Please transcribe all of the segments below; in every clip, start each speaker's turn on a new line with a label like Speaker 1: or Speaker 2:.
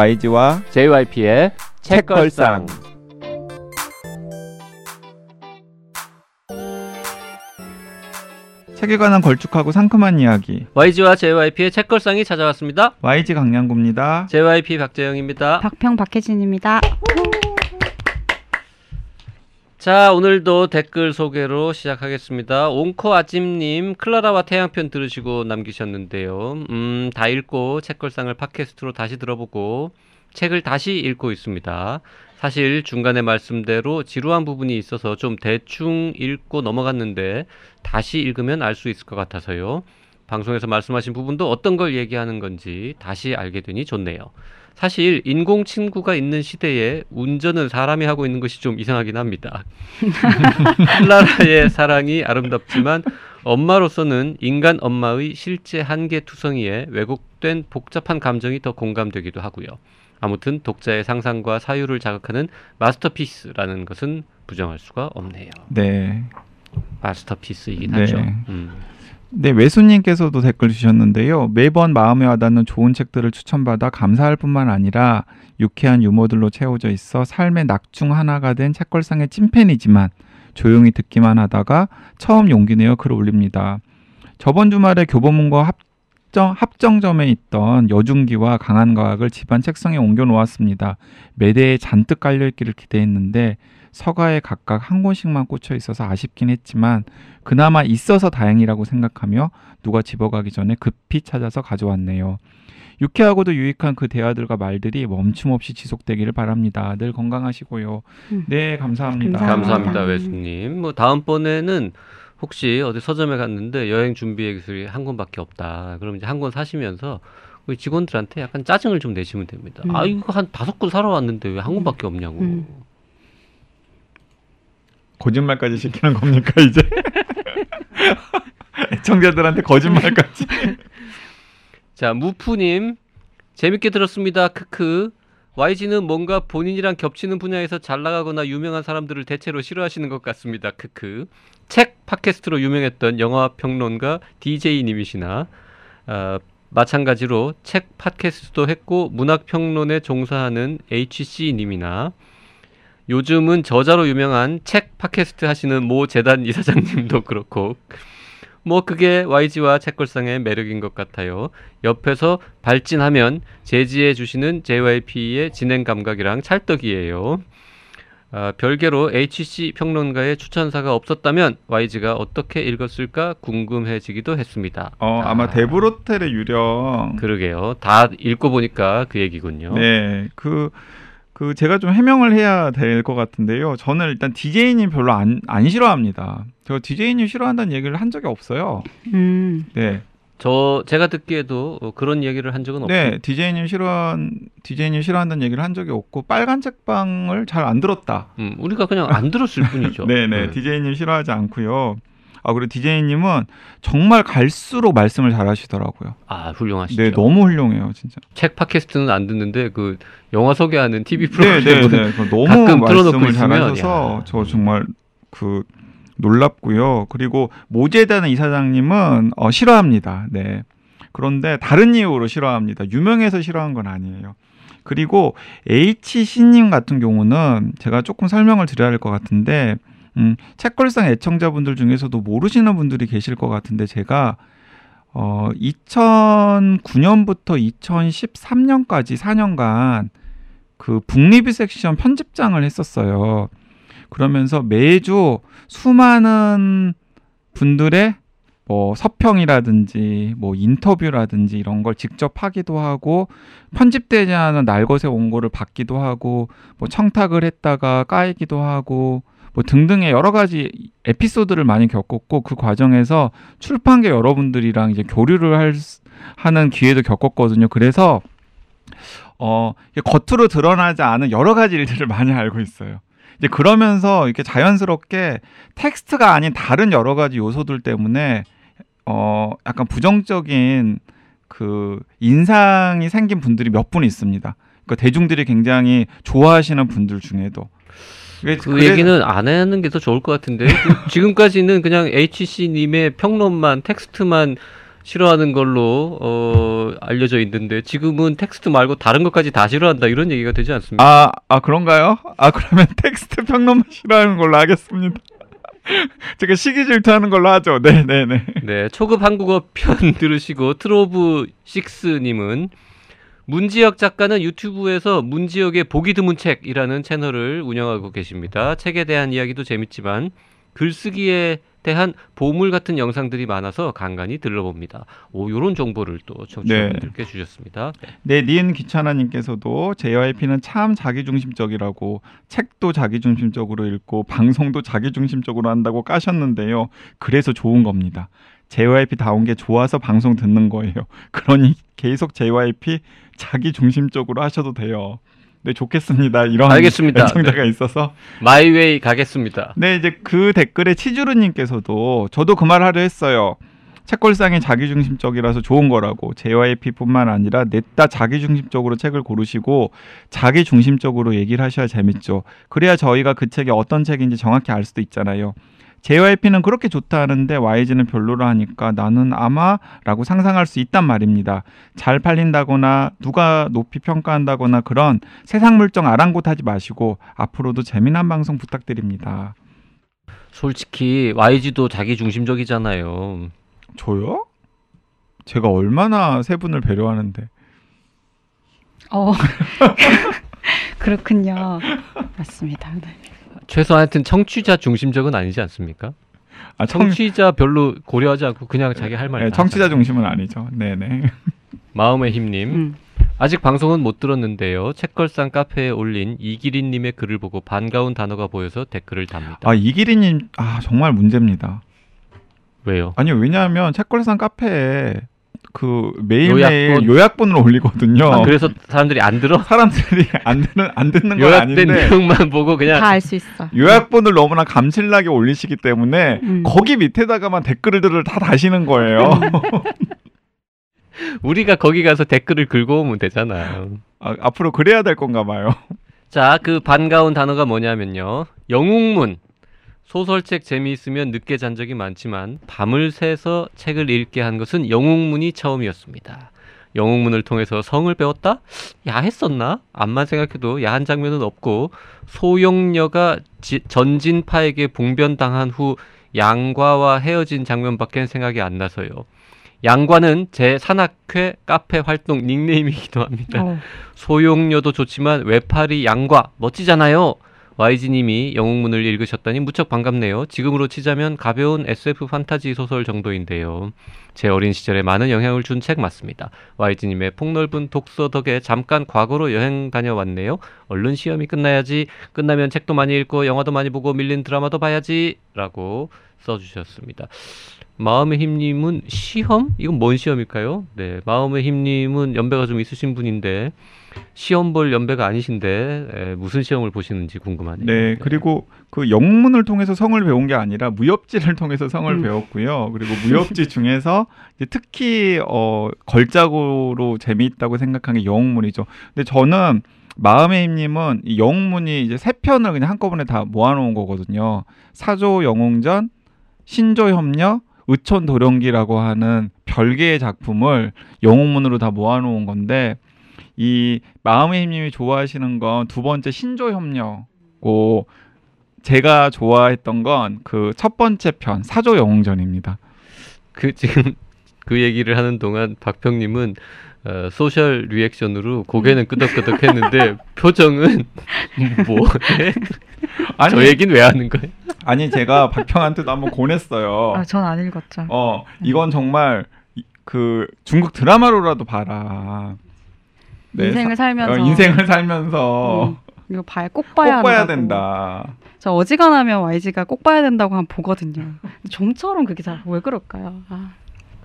Speaker 1: YG와
Speaker 2: JYP의 책걸상.
Speaker 1: 책에 관한 걸쭉하고 상큼한 이야기
Speaker 2: YG와 JYP의 책걸상이 찾아왔습니다.
Speaker 1: YG 강량구입니다.
Speaker 2: JYP 박재영입니다.
Speaker 3: 박평 박혜진입니다.
Speaker 2: 자, 오늘도 댓글 소개로 시작하겠습니다. 옹코 아찜님, 클라라와 태양편 들으시고 남기셨는데요. 음, 다 읽고 책걸상을 팟캐스트로 다시 들어보고 책을 다시 읽고 있습니다. 사실 중간에 말씀대로 지루한 부분이 있어서 좀 대충 읽고 넘어갔는데 다시 읽으면 알 수 있을 것 같아서요. 방송에서 말씀하신 부분도 어떤 걸 얘기하는 건지 다시 알게 되니 좋네요. 사실 인공 친구가 있는 시대에 운전은 사람이 하고 있는 것이 좀 이상하긴 합니다. 클라라의 사랑이 아름답지만 엄마로서는 인간 엄마의 실제 한계 투성이에 왜곡된 복잡한 감정이 더 공감되기도 하고요. 아무튼 독자의 상상과 사유를 자극하는 마스터피스라는 것은 부정할 수가 없네요.
Speaker 1: 네.
Speaker 2: 마스터피스이긴
Speaker 1: 네.
Speaker 2: 하죠. 음.
Speaker 1: 네, 외수님께서도 댓글 주셨는데요. 매번 마음에 와닿는 좋은 책들을 추천받아 감사할 뿐만 아니라 유쾌한 유머들로 채워져 있어 삶의 낙중 하나가 된 책걸상의 찐팬이지만 조용히 듣기만 하다가 처음 용기 내어 글을 올립니다. 저번 주말에 교보문고 합정, 합정점에 있던 여중기와 강한 과학을 집안 책상에 옮겨 놓았습니다. 매대에 잔뜩 깔려 있기를 기대했는데 서가에 각각 한 권씩만 꽂혀 있어서 아쉽긴 했지만 그나마 있어서 다행이라고 생각하며 누가 집어가기 전에 급히 찾아서 가져왔네요. 유쾌하고도 유익한 그 대화들과 말들이 멈춤 없이 지속되기를 바랍니다. 늘 건강하시고요.
Speaker 3: 음.
Speaker 1: 네, 감사합니다.
Speaker 3: 감사합니다.
Speaker 2: 감사합니다, 외수님. 뭐 다음번에는 혹시 어디 서점에 갔는데 여행 준비 기술이 한 권밖에 없다. 그럼 이제 한 권 사시면서 우리 직원들한테 약간 짜증을 좀 내시면 됩니다.
Speaker 3: 음.
Speaker 2: 아 이거 한 다섯 권 사러 왔는데 왜 한 권밖에 없냐고.
Speaker 3: 음.
Speaker 1: 거짓말까지 시키는 겁니까 이제? 애청자들한테 거짓말까지.
Speaker 2: 자 무프님 재밌게 들었습니다. 크크. YG는 뭔가 본인이랑 겹치는 분야에서 잘 나가거나 유명한 사람들을 대체로 싫어하시는 것 같습니다. 크크. 책 팟캐스트로 유명했던 영화 평론가 DJ님이시나 어, 마찬가지로 책 팟캐스트도 했고 문학 평론에 종사하는 HC님이나 요즘은 저자로 유명한 책 팟캐스트 하시는 모 재단 이사장님도 그렇고 뭐 그게 YG와 책걸상의 매력인 것 같아요. 옆에서 발진하면 제지해 주시는 JYP의 진행 감각이랑 찰떡이에요. 아, 별개로 HC 평론가의 추천사가 없었다면 YG가 어떻게 읽었을까 궁금해지기도 했습니다.
Speaker 1: 어, 아마
Speaker 2: 아,
Speaker 1: 데브로텔의 유령.
Speaker 2: 그러게요. 다 읽고 보니까 그 얘기군요.
Speaker 1: 네, 그, 그 제가 좀 해명을 해야 될 것 같은데요. 저는 일단 DJ님 별로 안, 안 싫어합니다. 저 DJ님 싫어한다는 얘기를 한 적이 없어요.
Speaker 3: 음.
Speaker 1: 네,
Speaker 2: 저 제가 듣기에도 어, 그런 얘기를 한 적은 없어요.
Speaker 1: 네, DJ님 싫어한 DJ님 싫어한다는 얘기를 한 적이 없고 빨간 책방을 잘 안 들었다.
Speaker 2: 음, 우리가 그냥 안 들었을 뿐이죠.
Speaker 1: 네, 네,
Speaker 2: 음.
Speaker 1: DJ님 싫어하지 않고요. 아 그리고 DJ님은 정말 갈수록 말씀을 잘하시더라고요.
Speaker 2: 아 훌륭하시죠.
Speaker 1: 네, 너무 훌륭해요, 진짜.
Speaker 2: 책 팟캐스트는 안 듣는데 그 영화 소개하는 TV
Speaker 1: 네,
Speaker 2: 프로그램은
Speaker 1: 네, 네. 그 너무
Speaker 2: 가끔
Speaker 1: 말씀을 잘하셔서
Speaker 2: 야.
Speaker 1: 저 정말 그 놀랍고요. 그리고 모재단 이사장님은 어, 싫어합니다. 네. 그런데 다른 이유로 싫어합니다. 유명해서 싫어한 건 아니에요. 그리고 HC님 같은 경우는 제가 조금 설명을 드려야 할 것 같은데 음, 책걸상 애청자분들 중에서도 모르시는 분들이 계실 것 같은데 제가 어, 2009년부터 2013년까지 4년간 그 북리뷰 섹션 편집장을 했었어요. 그러면서 매주 수많은 분들의 뭐 서평이라든지 뭐 인터뷰라든지 이런 걸 직접 하기도 하고 편집되지 않은 날것의 원고를 받기도 하고 뭐 청탁을 했다가 까이기도 하고 뭐 등등의 여러 가지 에피소드를 많이 겪었고 그 과정에서 출판계 여러분들이랑 이제 교류를 할 수- 하는 기회도 겪었거든요. 그래서 어 겉으로 드러나지 않은 여러 가지 일들을 많이 알고 있어요. 이제 그러면서 이렇게 자연스럽게 텍스트가 아닌 다른 여러 가지 요소들 때문에 어 약간 부정적인 그 인상이 생긴 분들이 몇 분 있습니다. 그 대중들이 굉장히 좋아하시는 분들 중에도 왜-
Speaker 2: 그
Speaker 1: 그래-
Speaker 2: 얘기는 안 하는 게 더 좋을 것 같은데 그 지금까지는 그냥 HC 님의 평론만 텍스트만 싫어하는 걸로 어, 알려져 있는데 지금은 텍스트 말고 다른 것까지 다 싫어한다 이런 얘기가 되지 않습니까?
Speaker 1: 아, 아 그런가요? 아 그러면 텍스트 평론만 싫어하는 걸로 하겠습니다. 제가 시기 질투하는 걸로 하죠. 네, 네, 네.
Speaker 2: 네, 초급 한국어 편 들으시고 트로브 식스님은 문지혁 작가는 유튜브에서 문지혁의 보기 드문 책이라는 채널을 운영하고 계십니다. 책에 대한 이야기도 재밌지만 글쓰기에 대한 보물 같은 영상들이 많아서 간간히 들러봅니다. 오, 요런 정보를 또 청취자분들께 주셨습니다.
Speaker 1: 네, 니은 귀찮아님께서도 JYP는 참 자기중심적이라고 책도 자기중심적으로 읽고 방송도 자기중심적으로 한다고 까셨는데요. 그래서 좋은 겁니다. JYP 다운 게 좋아서 방송 듣는 거예요. 그러니 계속 JYP 자기 중심적으로 하셔도 돼요. 네, 좋겠습니다. 이런
Speaker 2: 알겠습니다.
Speaker 1: 애청자가 있어서.
Speaker 2: 마이웨이 가겠습니다.
Speaker 1: 네, 이제 그 댓글에 치주르님께서도 저도 그 말 하려 했어요. 책걸상이 자기중심적이라서 좋은 거라고 JYP뿐만 아니라 넷다 자기중심적으로 책을 고르시고 자기중심적으로 얘기를 하셔야 재밌죠. 그래야 저희가 그 책이 어떤 책인지 정확히 알 수도 있잖아요. JYP는 그렇게 좋다 하는데 YG는 별로라 하니까 나는 아마라고 상상할 수 있단 말입니다. 잘 팔린다거나 누가 높이 평가한다거나 그런 세상 물정 아랑곳하지 마시고 앞으로도 재미난 방송 부탁드립니다.
Speaker 2: 솔직히 YG도 자기 중심적이잖아요.
Speaker 1: 저요? 제가 얼마나 세 분을 배려하는데.
Speaker 3: 어. 그렇군요. 맞습니다. 네.
Speaker 2: 최소 하여튼 청취자 중심적은 아니지 않습니까?
Speaker 1: 아, 청,
Speaker 2: 청취자 별로 고려하지 않고 그냥 자기 할 말.
Speaker 1: 네, 청취자 중심은 아니죠. 네네.
Speaker 2: 마음의 힘님.
Speaker 3: 음.
Speaker 2: 아직 방송은 못 들었는데요. 책걸상 카페에 올린 이기린님의 글을 보고 반가운 단어가 보여서 댓글을 답니다.
Speaker 1: 아 이기리님 아 정말 문제입니다.
Speaker 2: 왜요?
Speaker 1: 아니요 왜냐하면 책걸상 카페에 그 매일매일
Speaker 2: 요약본.
Speaker 1: 요약본. 을 올리거든요.
Speaker 2: 아, 그래서 사람들이 안 들어?
Speaker 1: 사람들이 안 듣는 안 듣는 건
Speaker 2: 요약된
Speaker 1: 아닌데
Speaker 2: 내용만 보고 그냥
Speaker 3: 다 알 수 있어.
Speaker 1: 요약본을 너무나 감칠나게 올리시기 때문에
Speaker 3: 음.
Speaker 1: 거기 밑에다가만 댓글들을 다 다시는 거예요.
Speaker 2: 우리가 거기 가서 댓글을 긁어 오면 되잖아요.
Speaker 1: 아, 앞으로 그래야 될 건가 봐요.
Speaker 2: 자, 그 반가운 단어가 뭐냐면요. 영웅문. 소설책 재미있으면 늦게 잔 적이 많지만 밤을 새서 책을 읽게 한 것은 영웅문이 처음이었습니다. 영웅문을 통해서 성을 배웠다? 야했었나? 암만 생각해도 야한 장면은 없고 소용녀가 지- 전진파에게 봉변당한 후 양과와 헤어진 장면밖엔 생각이 안 나서요. 양과는 제 산악회 카페 활동 닉네임이기도 합니다.
Speaker 3: 어.
Speaker 2: 소용료도 좋지만 외팔이 양과 멋지잖아요. YG님이 영웅문을 읽으셨다니 무척 반갑네요. 지금으로 치자면 가벼운 SF 판타지 소설 정도인데요. 제 어린 시절에 많은 영향을 준 책 맞습니다. YG님의 폭넓은 독서 덕에 잠깐 과거로 여행 다녀왔네요. 얼른 시험이 끝나야지. 끝나면 책도 많이 읽고 영화도 많이 보고 밀린 드라마도 봐야지. 라고 써주셨습니다. 마음의 힘님은 시험? 이건 뭔 시험일까요? 네, 마음의 힘님은 연배가 좀 있으신 분인데 시험 볼 연배가 아니신데 에, 무슨 시험을 보시는지 궁금하네요.
Speaker 1: 네, 그리고 그 영문을 통해서 성을 배운 게 아니라 무협지를 통해서 성을
Speaker 3: 음.
Speaker 1: 배웠고요. 그리고 무협지 중에서 특히 어 걸작으로 재미있다고 생각한 게 영웅문이죠. 근데 저는 마음의 힘님은 이 영웅문이 이제 세 편을 그냥 한꺼번에 다 모아놓은 거거든요. 사조 영웅전, 신조 협려, 의천 도룡기라고 하는 별개의 작품을 영웅문으로 다 모아놓은 건데 이 마음의 힘님이 좋아하시는 건 두 번째 신조 협려고 제가 좋아했던 건 그 첫 번째 편 사조 영웅전입니다.
Speaker 2: 그 지금 그 얘기를 하는 동안 박평님은 어, 소셜 리액션으로 고개는 끄덕끄덕 했는데 표정은 뭐?
Speaker 1: 아니
Speaker 2: 저 얘기는 왜 하는 거예요?
Speaker 1: 아니 제가 박평한테도 한번 권했어요.
Speaker 3: 아, 전 안 읽었죠.
Speaker 1: 어 이건 정말 이- 그 중국 드라마로라도 봐라. 네,
Speaker 3: 인생을
Speaker 1: 사-
Speaker 3: 살면서
Speaker 1: 어, 인생을 살면서
Speaker 3: 음, 이거 봐야
Speaker 1: 꼭꼭
Speaker 3: 봐야
Speaker 1: 봐야
Speaker 3: 한다고.
Speaker 1: 된다.
Speaker 3: 저 어지간하면 YG가 꼭 봐야 된다고 하면 보거든요. 좀처럼 그게 잘 왜 그럴까요? 아,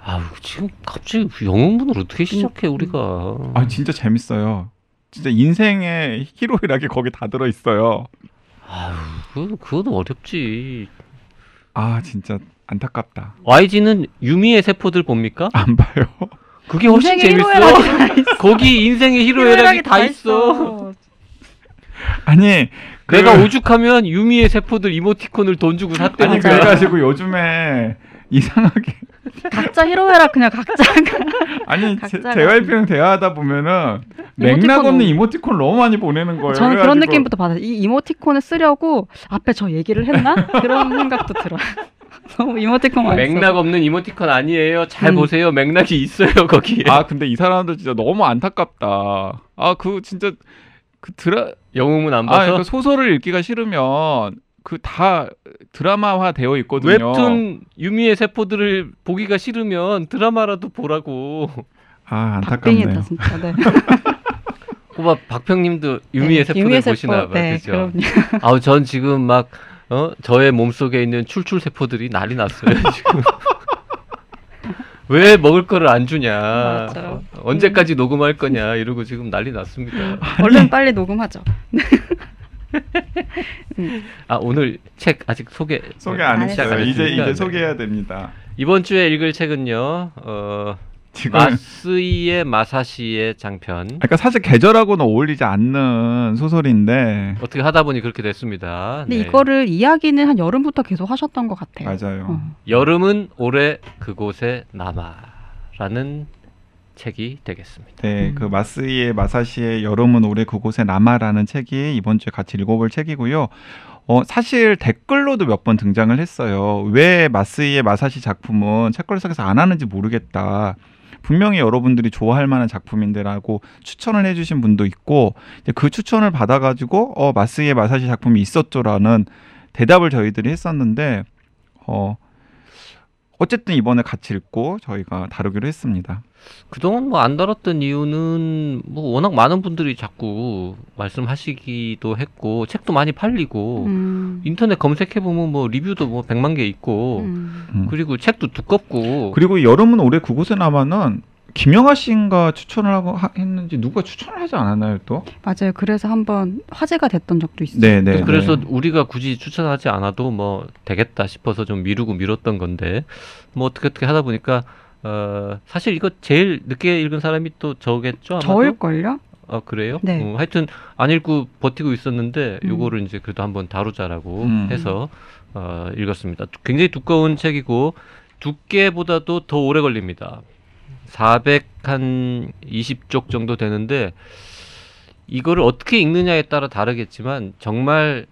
Speaker 2: 아우 지금 갑자기 영웅문을 어떻게 시작해
Speaker 3: 음.
Speaker 2: 우리가?
Speaker 1: 아 진짜 재밌어요. 진짜 인생의 히로이라게 거기 다 들어 있어요.
Speaker 2: 아유 그 그거는 어렵지.
Speaker 1: 아 진짜 안타깝다.
Speaker 2: YG는 유미의 세포들 봅니까?
Speaker 1: 안 봐요.
Speaker 2: 그게 훨씬 재밌어.
Speaker 3: 다.
Speaker 2: 거기 인생의 히로애락이 다 있어.
Speaker 1: 아니 그-
Speaker 2: 내가 오죽하면 유미의 세포들 이모티콘을 돈 주고 샀다니까.
Speaker 1: 아니 그래가지고 요즘에 이상하게
Speaker 3: 각자 히로해라 그냥 각자가
Speaker 1: 아니 JYP랑 대화하다 보면은 맥락 없는 이모티콘 너무 많이 보내는 거예요.
Speaker 3: 저는 그런 느낌부터 받아요. 이 이모티콘을 쓰려고 앞에 저 얘기를 했나? 그런 생각도 들어요. 너무 이모티콘 많이
Speaker 2: 맥락. 없는 이모티콘 아니에요. 잘
Speaker 3: 음.
Speaker 2: 보세요. 맥락이 있어요 거기에.
Speaker 1: 아 근데 이 사람들 진짜 너무 안타깝다. 아 그 진짜 그 드라
Speaker 2: 영웅은
Speaker 1: 안아
Speaker 2: 봐서
Speaker 1: 그 소설을 읽기가 싫으면 그 다 드라마화 되어 있거든요.
Speaker 2: 웹툰 유미의 세포들을 보기가 싫으면 드라마라도 보라고.
Speaker 1: 아
Speaker 3: 박빙이다
Speaker 1: 안타깝네요.
Speaker 3: 진짜. 네.
Speaker 2: 꼬바 박평님도 유미의
Speaker 3: 네,
Speaker 2: 세포들
Speaker 3: 유미의 세포,
Speaker 2: 보시나 봐요.
Speaker 3: 네,
Speaker 2: 그죠?
Speaker 3: 그럼요.
Speaker 2: 아우 전 지금 막 어? 저의 몸속에 있는 출출 세포들이 난리 났어요 지금. 왜 먹을 거를 안 주냐?
Speaker 3: 맞아.
Speaker 2: 어, 언제까지 녹음할 거냐? 이러고 지금 난리 났습니다.
Speaker 3: 얼른 빨리 녹음하죠.
Speaker 2: 아 오늘 책 아직 소개
Speaker 1: 소개
Speaker 3: 안안
Speaker 1: 했어요.
Speaker 3: 했어요.
Speaker 1: 이제
Speaker 2: 네.
Speaker 1: 이제 소개해야 됩니다.
Speaker 2: 이번 주에 읽을 책은요. 어,
Speaker 1: 지금
Speaker 2: 마스이의 마사시의 장편.
Speaker 1: 그러니까 사실 계절하고는 어울리지 않는 소설인데
Speaker 2: 어떻게 하다 보니 그렇게 됐습니다.
Speaker 3: 근데
Speaker 2: 네.
Speaker 3: 이거를 이야기는 한 여름부터 계속 하셨던 것 같아요.
Speaker 1: 맞아요.
Speaker 3: 어.
Speaker 2: 여름은 올해 그곳에 남아라는 책이 되겠습니다.
Speaker 1: 네,
Speaker 3: 음.
Speaker 1: 그 마스이의 마사시의 여름은 올해 그곳에 남아라는 책이 이번 주에 같이 읽어볼 책이고요. 어, 사실 댓글로도 몇 번 등장을 했어요. 왜 마스이의 마사시 작품은 책걸상에서 안 하는지 모르겠다. 분명히 여러분들이 좋아할 만한 작품인데라고 추천을 해주신 분도 있고 이제 그 추천을 받아가지고 어 마스이의 마사시 작품이 있었죠라는 대답을 저희들이 했었는데 어 어쨌든 이번에 같이 읽고 저희가 다루기로 했습니다.
Speaker 2: 그동안 뭐 안 다뤘던 이유는 뭐 워낙 많은 분들이 자꾸 말씀하시기도 했고 책도 많이 팔리고
Speaker 3: 음.
Speaker 2: 인터넷 검색해 보면 뭐 리뷰도 뭐 100만 개 있고
Speaker 3: 음.
Speaker 1: 음.
Speaker 2: 그리고 책도 두껍고
Speaker 1: 그리고 여름은 올해 그곳에 남아는 김영하 씨인가 추천을 하고 하- 했는지 누가 추천을 하지 않았나요 또?
Speaker 3: 맞아요. 그래서 한번 화제가 됐던 적도 있어요.
Speaker 1: 네, 네.
Speaker 2: 그래서
Speaker 1: 네.
Speaker 2: 우리가 굳이 추천하지 않아도 뭐 되겠다 싶어서 좀 미루고 미뤘던 건데 뭐 어떻게 어떻게 하다 보니까 어 사실 이거 제일 늦게 읽은 사람이 또 저겠죠 아마도
Speaker 3: 저일걸요?
Speaker 2: 아 그래요?
Speaker 3: 네.
Speaker 2: 어, 하여튼 안 읽고 버티고 있었는데
Speaker 3: 음.
Speaker 2: 요거를 이제 그래도 한번 다루자라고
Speaker 1: 음.
Speaker 2: 해서 어, 읽었습니다. 굉장히 두꺼운 책이고 두께보다도 더 오래 걸립니다. 400 한 20쪽 정도 되는데 이거를 어떻게 읽느냐에 따라 다르겠지만 정말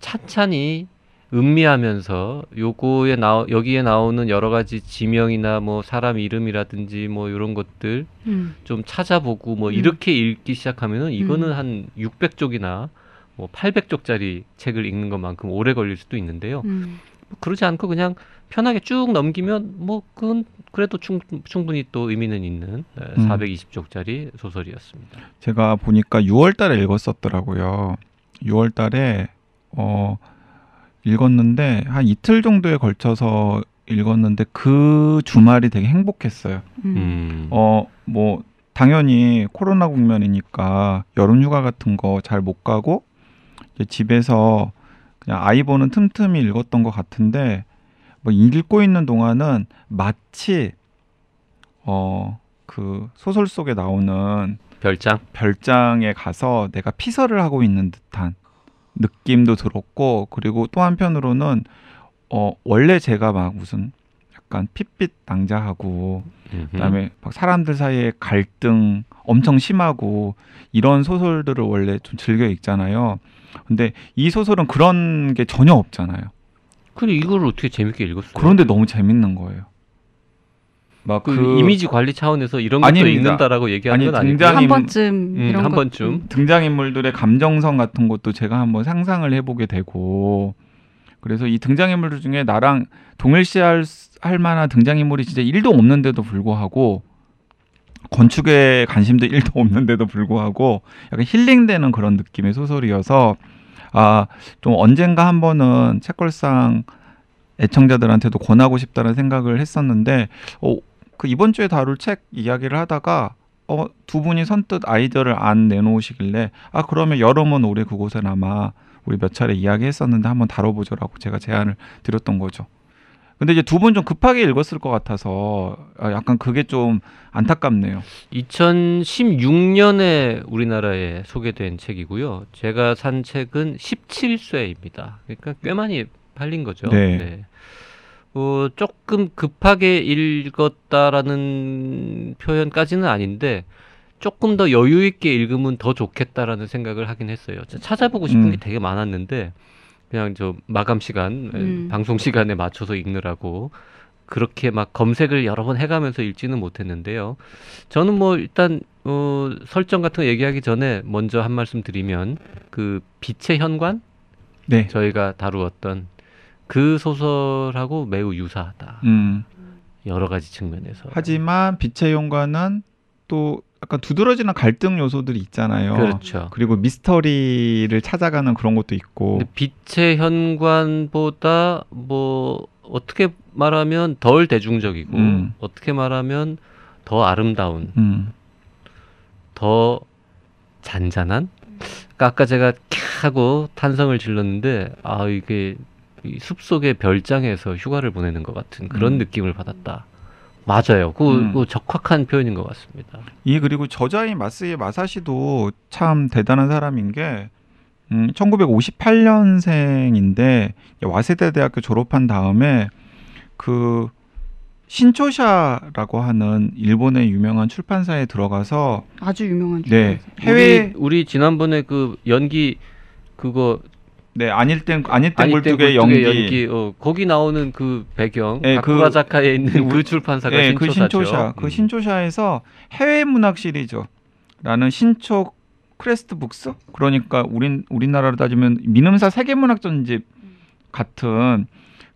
Speaker 2: 찬찬히 음미하면서 요거에 나 여기에 나오는 여러 가지 지명이나 뭐 사람 이름이라든지 뭐 이런 것들
Speaker 3: 음.
Speaker 2: 좀 찾아보고 뭐
Speaker 3: 음.
Speaker 2: 이렇게 읽기 시작하면은 이거는
Speaker 3: 음.
Speaker 2: 한 600쪽이나 뭐 800쪽짜리 책을 읽는 것만큼 오래 걸릴 수도 있는데요.
Speaker 3: 음.
Speaker 2: 뭐 그러지 않고 그냥 편하게 쭉 넘기면 뭐 그건 그래도 충, 충분히 또 의미는 있는
Speaker 1: 음.
Speaker 2: 420쪽짜리 소설이었습니다.
Speaker 1: 제가 보니까 6월 달에 읽었었더라고요. 6월 달에 어 읽었는데 한 이틀 정도에 걸쳐서 읽었는데 그 주말이 되게 행복했어요.
Speaker 3: 음.
Speaker 2: 음.
Speaker 1: 어뭐 당연히 코로나 국면이니까 여름 휴가 같은 거 잘 못 가고 이제 집에서 그냥 아이 보는 틈틈이 읽었던 것 같은데 뭐 읽고 있는 동안은 마치 어 그 소설 속에 나오는
Speaker 2: 별장.
Speaker 1: 별장에 가서 내가 피서를 하고 있는 듯한 느낌도 들었고 그리고 또 한편으로는 어 원래 제가 막 무슨 약간 핏빛 낭자하고
Speaker 2: 음흠.
Speaker 1: 그다음에 막 사람들 사이에 갈등 엄청 심하고 이런 소설들을 원래 좀 즐겨 읽잖아요. 근데 이 소설은 그런 게 전혀 없잖아요.
Speaker 2: 근데 이걸 어떻게 재밌게 읽었어요?
Speaker 1: 그런데 너무 재밌는 거예요. 막
Speaker 2: 그,
Speaker 1: 그
Speaker 2: 이미지 관리 차원에서 이런 것도
Speaker 1: 아닙니다.
Speaker 2: 읽는다라고 얘기하는
Speaker 1: 아니,
Speaker 2: 건 아니고
Speaker 1: 등장인-
Speaker 3: 한 번쯤
Speaker 2: 음,
Speaker 3: 이런
Speaker 2: 한
Speaker 3: 것-
Speaker 2: 번쯤.
Speaker 3: 음.
Speaker 1: 등장인물들의 감정선 같은 것도 제가 한번 상상을 해보게 되고 그래서 이 등장인물들 중에 나랑 동일시할 수- 할 만한 등장인물이 진짜 1도 없는데도 불구하고 건축에 관심도 1도 없는데도 불구하고 약간 힐링되는 그런 느낌의 소설이어서 아 좀 언젠가 한 번은 책걸상 애청자들한테도 권하고 싶다는 생각을 했었는데 어, 그 이번 주에 다룰 책 이야기를 하다가 어, 두 분이 선뜻 아이디어를 안 내놓으시길래 아 그러면 여름은 올해 그곳에 남아 우리 몇 차례 이야기했었는데 한번 다뤄보죠라고 제가 제안을 드렸던 거죠. 근데 이제 두 분 좀 급하게 읽었을 것 같아서 아, 약간 그게 좀 안타깝네요.
Speaker 2: 2016년에 우리나라에 소개된 책이고요. 제가 산 책은 17쇄입니다. 그러니까 꽤 많이 팔린 거죠.
Speaker 1: 네.
Speaker 2: 어, 조금 급하게 읽었다라는 표현까지는 아닌데 조금 더 여유 있게 읽으면 더 좋겠다라는 생각을 하긴 했어요. 자- 찾아보고 싶은
Speaker 1: 음.
Speaker 2: 게 되게 많았는데 그냥 저 마감 시간, 에,
Speaker 3: 음.
Speaker 2: 방송 시간에 맞춰서 읽느라고 그렇게 막 검색을 여러 번 해가면서 읽지는 못했는데요. 저는 뭐 일단 어, 설정 같은 거 얘기하기 전에 먼저 한 말씀 드리면 그 빛의 현관
Speaker 1: 네.
Speaker 2: 저희가 다루었던 그 소설하고 매우 유사하다.
Speaker 1: 음.
Speaker 2: 여러 가지 측면에서.
Speaker 1: 하지만 빛의 용과는 또 약간 두드러지는 갈등 요소들이 있잖아요.
Speaker 2: 그렇죠.
Speaker 1: 그리고 미스터리를 찾아가는 그런 것도 있고.
Speaker 2: 빛의 현관보다 뭐 어떻게 말하면 덜 대중적이고
Speaker 1: 음.
Speaker 2: 어떻게 말하면 더 아름다운,
Speaker 1: 음.
Speaker 2: 더 잔잔한. 그러니까 아까 제가 캬 하고 탄성을 질렀는데 아 이게 이 숲속의 별장에서 휴가를 보내는 것 같은 그런
Speaker 1: 음.
Speaker 2: 느낌을 받았다. 맞아요. 그,
Speaker 1: 음.
Speaker 2: 그 적확한 표현인 것 같습니다.
Speaker 1: 이 그리고 저자인 마스의 마사시도 참 대단한 사람인 게 음, 1958년생인데 와세대 대학교 졸업한 다음에 그 신초샤라고 하는 일본의 유명한 출판사에 들어가서
Speaker 3: 아주 유명한
Speaker 1: 네
Speaker 3: 주제에서.
Speaker 1: 해외
Speaker 2: 우리, 우리 지난번에 그 연기 그거
Speaker 1: 네 아닐 땐 아닐 땐 굴뚝의
Speaker 2: 굴뚝의
Speaker 1: 연기,
Speaker 2: 어, 거기 나오는 그 배경
Speaker 1: 네, 그-
Speaker 2: 가구라자카에 있는 그 출판사가
Speaker 1: 네, 그
Speaker 2: 신초사죠.
Speaker 1: 신초샤 그
Speaker 2: 음.
Speaker 1: 신초샤에서 해외 문학 시리즈라는 신초 크레스트 북스 그러니까 우린 우리나라로 따지면 민음사 세계 문학 전집 같은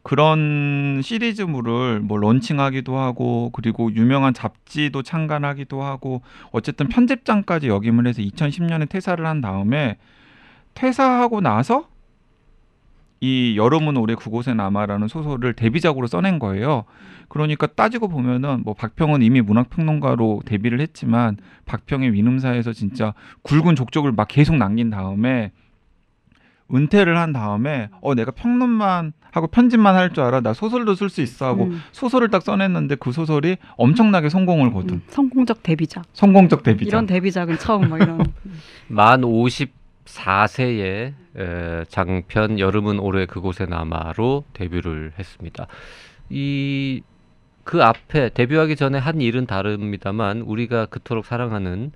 Speaker 1: 그런 시리즈물을 뭐 런칭하기도 하고 그리고 유명한 잡지도 창간하기도 하고 어쨌든 편집장까지 역임을 해서 2010년에 퇴사를 한 다음에 퇴사하고 나서 이 여름은 올해 그곳에 남아라는 소설을 데뷔작으로 써낸 거예요. 그러니까 따지고 보면은 뭐 박평은 이미 문학평론가로 데뷔를 했지만 박평의 위능사에서 진짜 굵은 족적을 막 계속 남긴 다음에 은퇴를 한 다음에 어 내가 평론만 하고 편집만 할 줄 알아 나 소설도 쓸 수 있어 하고
Speaker 3: 음,
Speaker 1: 소설을 딱 써냈는데 그 소설이 엄청나게 성공을 거둔
Speaker 3: 음, 성공적 데뷔작.
Speaker 1: 성공적 데뷔작
Speaker 3: 이런 데뷔작은 처음 뭐 이런.
Speaker 2: 만 54세에 장편 여름은 올해 그곳에 남아로 데뷔를 했습니다. 이 그 앞에 데뷔하기 전에 한 일은 다릅니다만 우리가 그토록 사랑하는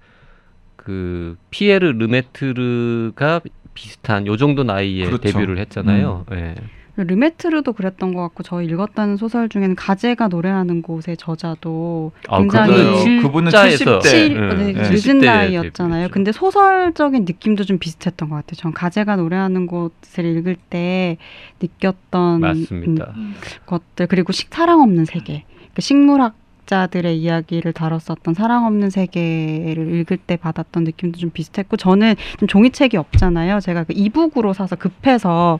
Speaker 2: 그 피에르 르메트르가 비슷한 요 정도 나이에
Speaker 1: 그렇죠.
Speaker 2: 데뷔를 했잖아요. 예.
Speaker 3: 르메트르도 그랬던 것 같고 저희 읽었다는 소설 중에는 가제가 노래하는 곳의 저자도
Speaker 2: 아,
Speaker 3: 굉장히.
Speaker 2: 그거는
Speaker 1: 그분은
Speaker 2: 실자에서
Speaker 1: 70대.
Speaker 3: 칠-
Speaker 2: 예,
Speaker 3: 네,
Speaker 1: 네.
Speaker 3: 늦은
Speaker 2: 70대 에
Speaker 3: 나이였잖아요. 근데 소설적인 느낌도 좀 비슷했던 것 같아요. 전 가제가 노래하는 곳을 읽을 때 느꼈던
Speaker 2: 맞습니다.
Speaker 3: 음, 것들 그리고 식 사랑 없는 세계, 그 식물학 자들의 이야기를 다뤘었던 사랑 없는 세계를 읽을 때 받았던 느낌도 좀 비슷했고 저는 좀 종이책이 없잖아요. 제가 그 이북으로 사서 급해서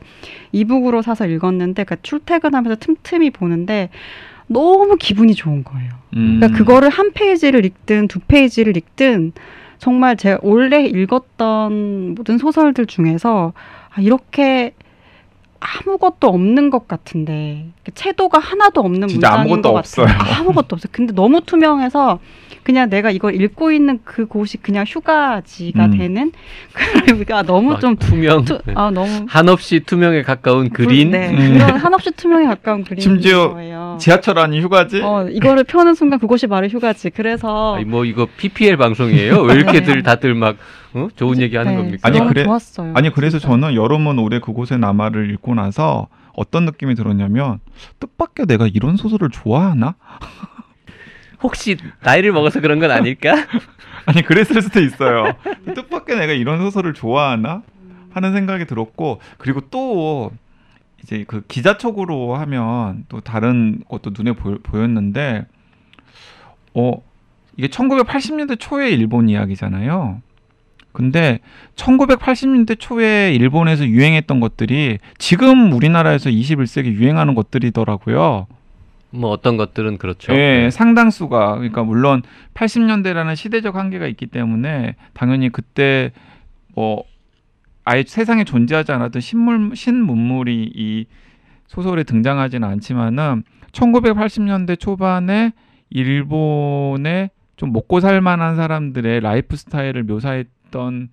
Speaker 3: 이북으로 사서 읽었는데 그 출퇴근하면서 틈틈이 보는데 너무 기분이 좋은 거예요.
Speaker 1: 음.
Speaker 3: 그러니까 그거를 한 페이지를 읽든 두 페이지를 읽든 정말 제가 원래 읽었던 모든 소설들 중에서 아, 이렇게 아무것도 없는 것 같은데 채도가 하나도 없는
Speaker 1: 진짜
Speaker 3: 문장인
Speaker 1: 아무것도
Speaker 3: 것
Speaker 1: 없어요.
Speaker 3: 같아요. 아무것도 없어요. 근데 너무 투명해서 그냥 내가 이걸 읽고 있는 그 곳이 그냥 휴가지가
Speaker 1: 음.
Speaker 3: 되는 그러니까 너무 막좀
Speaker 2: 투명
Speaker 3: 투,
Speaker 2: 네.
Speaker 3: 아 너무
Speaker 2: 한없이 투명에 가까운 그린
Speaker 3: 네,
Speaker 1: 음.
Speaker 3: 그런 한없이 투명에 가까운 그림인
Speaker 1: 심지어
Speaker 3: 거예요.
Speaker 1: 지하철 안이 휴가지
Speaker 3: 어, 이거를 펴는 순간 그곳이 바로 휴가지. 그래서
Speaker 2: 아니, 뭐 이거 PPL 방송이에요? 왜 이렇게들
Speaker 3: 네.
Speaker 2: 다들 막 어? 좋은 얘기 하는
Speaker 3: 네,
Speaker 2: 겁니까?
Speaker 1: 아니, 그래-
Speaker 3: 좋았어요.
Speaker 1: 아니 그래서
Speaker 3: 진짜.
Speaker 1: 저는 여름은 올해 그곳에 남아를 읽고 나서 어떤 느낌이 들었냐면 뜻밖의 내가 이런 소설을 좋아하나?
Speaker 2: 혹시 나이를 먹어서 그런 건 아닐까?
Speaker 1: 아니 그랬을 수도 있어요. 뜻밖의 내가 이런 소설을 좋아하나 하는 생각이 들었고 그리고 또 이제 그 기자 촉으로 하면 또 다른 것도 눈에 보, 보였는데 어 이게 1980년대 초의 일본 이야기잖아요. 근데 1980년대 초에 일본에서 유행했던 것들이 지금 우리나라에서 21세기 유행하는 것들이더라고요.
Speaker 2: 뭐 어떤 것들은 그렇죠.
Speaker 1: 예, 상당수가 그러니까 물론 80년대라는 시대적 한계가 있기 때문에 당연히 그때 뭐 아예 세상에 존재하지 않았던 신물 신문물이 이 소설에 등장하지는 않지만은 1980년대 초반에 일본의 좀 먹고 살 만한 사람들의 라이프 스타일을 묘사했 던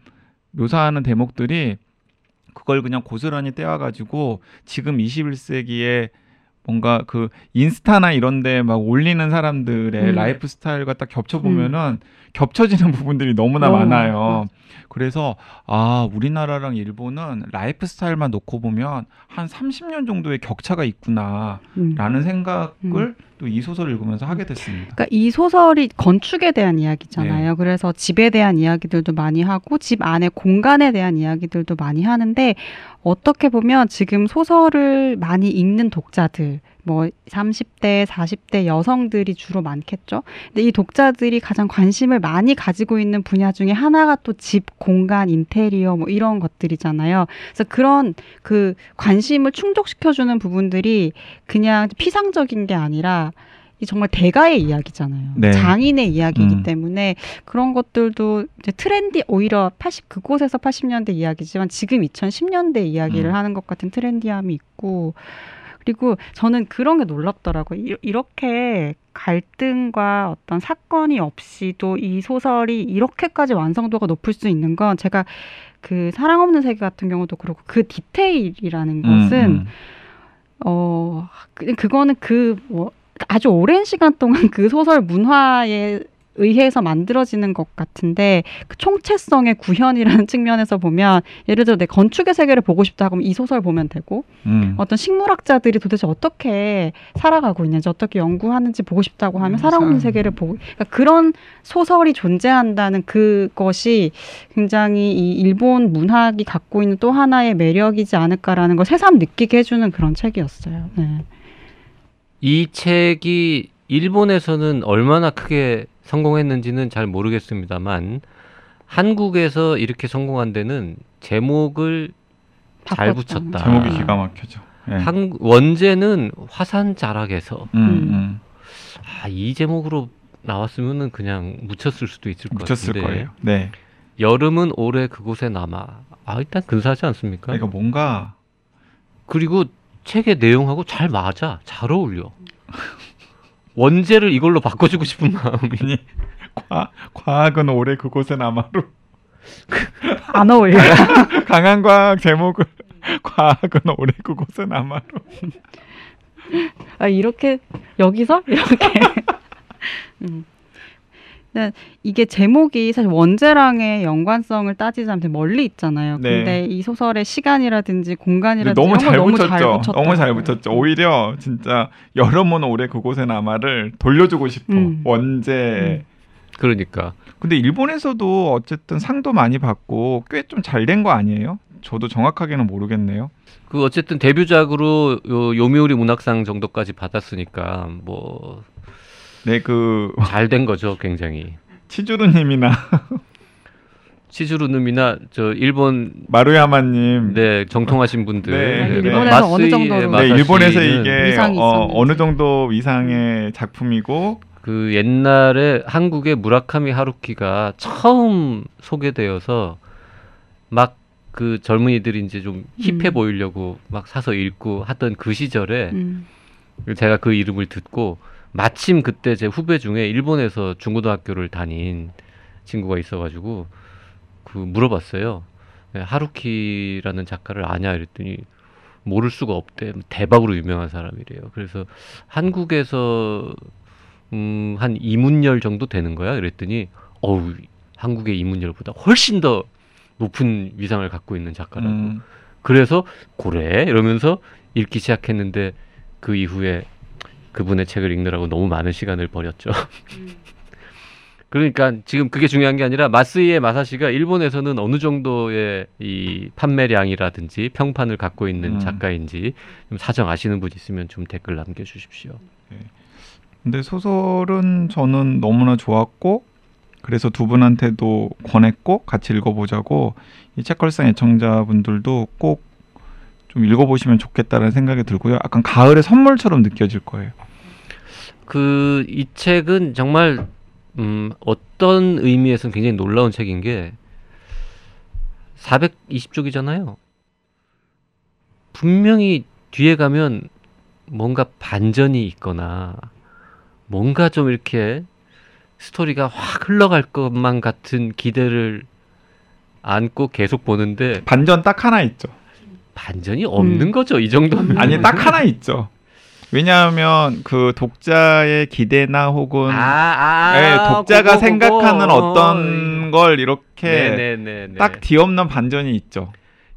Speaker 1: 묘사하는 대목들이 그걸 그냥 고스란히 떼와 가지고 지금 21세기에 뭔가 그 인스타나 이런데 막 올리는 사람들의
Speaker 3: 음.
Speaker 1: 라이프 스타일과 딱 겹쳐 보면은 겹쳐지는 부분들이 너무나
Speaker 3: 너무
Speaker 1: 많아요. 그래서 아 우리나라랑 일본은 라이프 스타일만 놓고 보면 한 30년 정도의 격차가 있구나라는
Speaker 3: 음.
Speaker 1: 생각을 또이 소설을 읽으면서 하게 됐습니다.
Speaker 3: 그러니까 이 소설이 건축에 대한 이야기잖아요. 그래서 집에 대한 이야기들도 많이 하고 집 안에 공간에 대한 이야기들도 많이 하는데 어떻게 보면 지금 소설을 많이 읽는 독자들 뭐 30대, 40대 여성들이 주로 많겠죠. 근데 이 독자들이 가장 관심을 많이 가지고 있는 분야 중에 하나가 또 집, 공간, 인테리어 뭐 이런 것들이잖아요. 그래서 그런 그 관심을 충족시켜 주는 부분들이 그냥 피상적인 게 아니라 이 정말 대가의 이야기잖아요.
Speaker 1: 네.
Speaker 3: 장인의 이야기이기
Speaker 1: 음.
Speaker 3: 때문에 그런 것들도 이제 트렌디 오히려 80 그곳에서 80년대 이야기지만 지금 2010년대 이야기를
Speaker 1: 음.
Speaker 3: 하는 것 같은 트렌디함이 있고 그리고 저는 그런 게 놀랍더라고요. 이- 이렇게 갈등과 어떤 사건이 없이도 이 소설이 이렇게까지 완성도가 높을 수 있는 건 제가 그 사랑 없는 세계 같은 경우도 그렇고 그 디테일이라는 것은
Speaker 1: 음, 음.
Speaker 3: 어, 그, 그거는 그, 뭐, 아주 오랜 시간 동안 그 소설 문화에 의해서 만들어지는 것 같은데 그 총체성의 구현이라는 측면에서 보면 예를 들어 내 건축의 세계를 보고 싶다 하면 이 소설 보면 되고
Speaker 1: 음.
Speaker 3: 어떤 식물학자들이 도대체 어떻게 살아가고 있는지 어떻게 연구하는지 보고 싶다고 하면
Speaker 1: 음,
Speaker 3: 사- 세계를 보고 그러니까 그런 소설이 존재한다는 그것이 굉장히 이 일본 문학이 갖고 있는 또 하나의 매력이지 않을까라는 걸 새삼 느끼게 해주는 그런 책이었어요. 네.
Speaker 2: 이 책이 일본에서는 얼마나 크게 성공했는지는 잘 모르겠습니다만 한국에서 이렇게 성공한 데는 제목을 잘
Speaker 3: 바꿨잖아요.
Speaker 2: 붙였다.
Speaker 1: 제목이 기가 막혀죠. 예.
Speaker 2: 한 원제는 화산 자락에서
Speaker 1: 음,
Speaker 3: 음.
Speaker 1: 음.
Speaker 2: 아, 이 제목으로 나왔으면은 그냥 묻혔을 수도 있을 것
Speaker 1: 묻혔을
Speaker 2: 같은데
Speaker 1: 거예요. 네.
Speaker 2: 여름은 오래 그곳에 남아. 아 일단 근사하지 않습니까?
Speaker 1: 그러니까 뭔가
Speaker 2: 그리고 책의 내용하고 잘 맞아, 잘 어울려. 원제를 이걸로 바꿔주고 싶은 마음이.
Speaker 1: 아니 과, 과학은 오래 그곳에 남아로
Speaker 3: 안 어울려.
Speaker 1: 강한 과학 제목을 과학은 오래 그곳에 남아로
Speaker 3: 아, 이렇게 여기서 이렇게. 음. 근데 이게 제목이 사실 원제랑의 연관성을 따지자면 되게 멀리 있잖아요.
Speaker 1: 네.
Speaker 3: 근데 이 소설의 시간이라든지 공간이라든지
Speaker 1: 너무 잘
Speaker 3: 너무
Speaker 1: 붙였죠.
Speaker 3: 잘.
Speaker 1: 너무 잘 붙였죠. 오히려 진짜 여러분 오래 그곳에 남아를 돌려주고 싶어.
Speaker 3: 음.
Speaker 1: 원제.
Speaker 2: 그러니까
Speaker 1: 근데 일본에서도 어쨌든 상도 많이 받고 꽤 좀 잘 된 거 아니에요? 저도 정확하게는 모르겠네요.
Speaker 2: 그 어쨌든 데뷔작으로 요 요미우리 문학상 정도까지 받았으니까 뭐
Speaker 1: 네, 그
Speaker 2: 잘 된 거죠, 굉장히.
Speaker 1: 치주루님이나
Speaker 2: 치즈루눔이나 저 일본
Speaker 1: 마루야마님,
Speaker 2: 네 정통하신 분들
Speaker 1: 네, 네.
Speaker 3: 일본에서 어느 정도로
Speaker 1: 네,
Speaker 2: 마사시는
Speaker 1: 일본에서 이게 어. 어느 정도 위상의 작품이고
Speaker 2: 그 옛날에 한국의 무라카미 하루키가 처음 소개되어서 막 그 젊은이들이 이제 좀 힙해
Speaker 3: 음.
Speaker 2: 보이려고 막 사서 읽고 하던 그 시절에
Speaker 3: 음.
Speaker 2: 제가 그 이름을 듣고 마침 그때 제 후배 중에 일본에서 중고등학교를 다닌 친구가 있어가지고 그 물어봤어요. 네, 하루키라는 작가를 아냐 이랬더니 모를 수가 없대. 대박으로 유명한 사람이래요. 그래서 한국에서 음, 한 이문열 정도 되는 거야. 그랬더니 어우 한국의 이문열보다 훨씬 더 높은 위상을 갖고 있는 작가라고.
Speaker 1: 음,
Speaker 2: 그래서 그래 이러면서 읽기 시작했는데 그 이후에 그분의 책을 읽느라고 너무 많은 시간을 버렸죠. 그러니까 지금 그게 중요한 게 아니라 마스이의 마사시가 일본에서는 어느 정도의 이 판매량이라든지 평판을 갖고 있는
Speaker 1: 음.
Speaker 2: 작가인지 좀 사정 아시는 분 있으면 좀 댓글 남겨주십시오.
Speaker 1: 근데 소설은 저는 너무나 좋았고 그래서 두 분한테도 권했고 같이 읽어보자고 이 책걸상 애청자분들도 꼭 좀 읽어보시면 좋겠다는 생각이 들고요. 약간 가을의 선물처럼 느껴질 거예요.
Speaker 2: 그 이 책은 정말 음, 어떤 의미에서는 굉장히 놀라운 책인 게 420쪽이잖아요. 분명히 뒤에 가면 뭔가 반전이 있거나 뭔가 좀 이렇게 스토리가 확 흘러갈 것만 같은 기대를 안고 계속 보는데
Speaker 1: 반전 딱 하나 있죠.
Speaker 2: 반전이 없는
Speaker 3: 음.
Speaker 2: 거죠. 이 정도면.
Speaker 1: 아니 딱 하나 있죠. 왜냐하면 그 독자의 기대나 혹은
Speaker 2: 아, 아,
Speaker 1: 예, 독자가
Speaker 2: 그거,
Speaker 1: 생각하는
Speaker 2: 그거.
Speaker 1: 어떤 걸 이렇게
Speaker 2: 네네네.
Speaker 1: 딱 뒤엎는 반전이 있죠.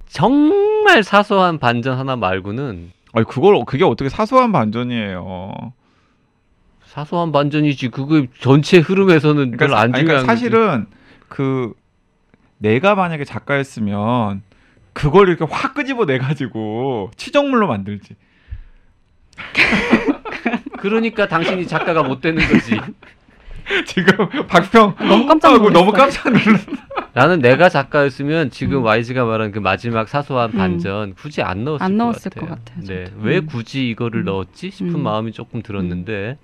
Speaker 2: 정말 사소한 반전 하나 말고는
Speaker 1: 아니 그걸 그게 어떻게 사소한 반전이에요.
Speaker 2: 사소한 반전이지. 그거 전체 흐름에서는
Speaker 1: 그러니까,
Speaker 2: 별로 안
Speaker 1: 사-
Speaker 2: 중요한
Speaker 1: 그러니까 사실은 그 내가 만약에 작가였으면 그걸 이렇게 확 끄집어 내 가지고 치정물로 만들지.
Speaker 2: 그러니까 당신이 작가가 못 되는 거지.
Speaker 1: 지금 박평
Speaker 3: 너무 깜짝 놀랐어요.
Speaker 1: 너무 깜짝 놀랐어.
Speaker 2: 나는 내가 작가였으면 지금
Speaker 3: 음.
Speaker 2: YG가 말한 그 마지막 사소한
Speaker 3: 음.
Speaker 2: 반전 굳이 안 넣었을,
Speaker 3: 안
Speaker 2: 것,
Speaker 3: 넣었을
Speaker 2: 같아요.
Speaker 3: 것 같아요,
Speaker 2: 네,
Speaker 3: 저도.
Speaker 2: 왜
Speaker 3: 음.
Speaker 2: 굳이 이거를
Speaker 3: 음.
Speaker 2: 넣었지 싶은
Speaker 3: 음.
Speaker 2: 마음이 조금 들었는데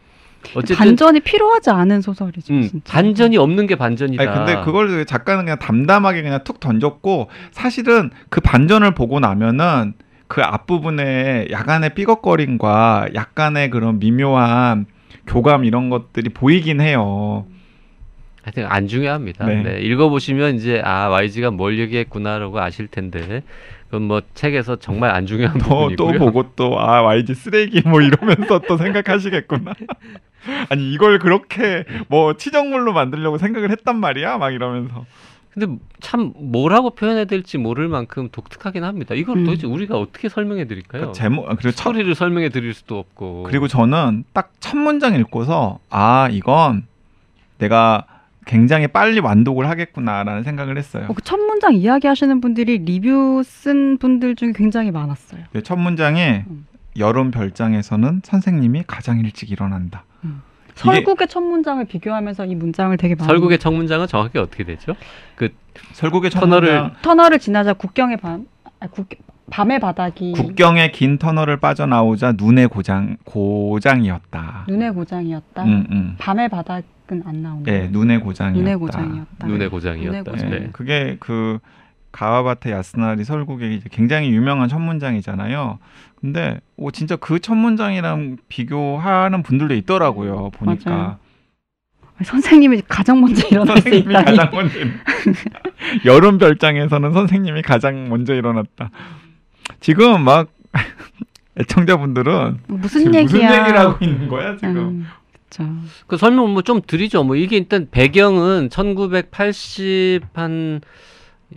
Speaker 2: 어쨌든
Speaker 3: 반전이 필요하지 않은 소설이죠.
Speaker 2: 음. 반전이 없는 게 반전이다.
Speaker 1: 아니 근데 그걸 작가는 그냥 담담하게 그냥 툭 던졌고 사실은 그 반전을 보고 나면은 그 앞부분에 약간의 삐걱거림과 약간의 그런 미묘한 교감 이런 것들이 보이긴 해요.
Speaker 2: 하여튼 안 중요합니다.
Speaker 1: 네.
Speaker 2: 네, 읽어보시면 이제 아 YG가 뭘 얘기했구나라고 아실 텐데 그건 뭐 책에서 정말 안 중요한
Speaker 1: 또,
Speaker 2: 부분이고요.
Speaker 1: 또 보고 또 아 YG 쓰레기 뭐 이러면서 또 생각하시겠구나. 아니 이걸 그렇게 뭐 치정물로 만들려고 생각을 했단 말이야 막 이러면서
Speaker 2: 근데 참 뭐라고 표현해야 될지 모를 만큼 독특하긴 합니다. 이걸
Speaker 3: 음.
Speaker 2: 도대체 우리가 어떻게 설명해 드릴까요?
Speaker 1: 그러니까 제목 아, 그리고 첫
Speaker 2: 스토리를 설명해 드릴 수도 없고.
Speaker 1: 그리고 저는 딱 첫 문장 읽고서 아 이건 내가 굉장히 빨리 완독을 하겠구나라는 생각을 했어요.
Speaker 3: 어, 그첫 문장 이야기하시는 분들이 리뷰 쓴 분들 중에 굉장히 많았어요.
Speaker 1: 네, 첫 문장에
Speaker 3: 음.
Speaker 1: 여름 별장에서는 선생님이 가장 일찍 일어난다.
Speaker 3: 설국의 첫 문장을 비교하면서 이 문장을 되게 많이
Speaker 2: 설국의 첫 문장은 정확히 어떻게 되죠?
Speaker 1: 설국의 첫
Speaker 2: 터널을
Speaker 1: 문장
Speaker 3: 터널을 지나자 국경의 밤 아, 국, 밤의 바닥이
Speaker 1: 국경의 긴 터널을 빠져나오자 눈의 고장 고장이었다.
Speaker 3: 눈의 고장이었다.
Speaker 1: 음, 음.
Speaker 3: 밤의 바닥은 안 나오는.
Speaker 1: 예, 눈의 고장이었다.
Speaker 3: 눈의 고장이었다.
Speaker 2: 눈의 고장이었다.
Speaker 3: 눈의 고장.
Speaker 1: 예,
Speaker 2: 네.
Speaker 1: 그게 그 가와바테 야스나리 설국의 이제 굉장히 유명한 첫 문장이잖아요. 근데 오 진짜 그 첫 문장이랑 비교하는 분들도 있더라고요. 보니까
Speaker 3: 맞아요. 선생님이 가장 먼저 일어날 수
Speaker 1: 선생님이
Speaker 3: 있다니.
Speaker 1: 가장 먼저 일- 여름 별장에서는 선생님이 가장 먼저 일어났다. 지금 막 애청자분들은
Speaker 3: 무슨
Speaker 1: 지금 무슨
Speaker 3: 얘기야?
Speaker 1: 얘기를 하고 있는 거야 지금?
Speaker 3: 음, 그렇죠.
Speaker 2: 그 설명 뭐 좀 드리죠. 뭐 이게 일단 배경은 1980 한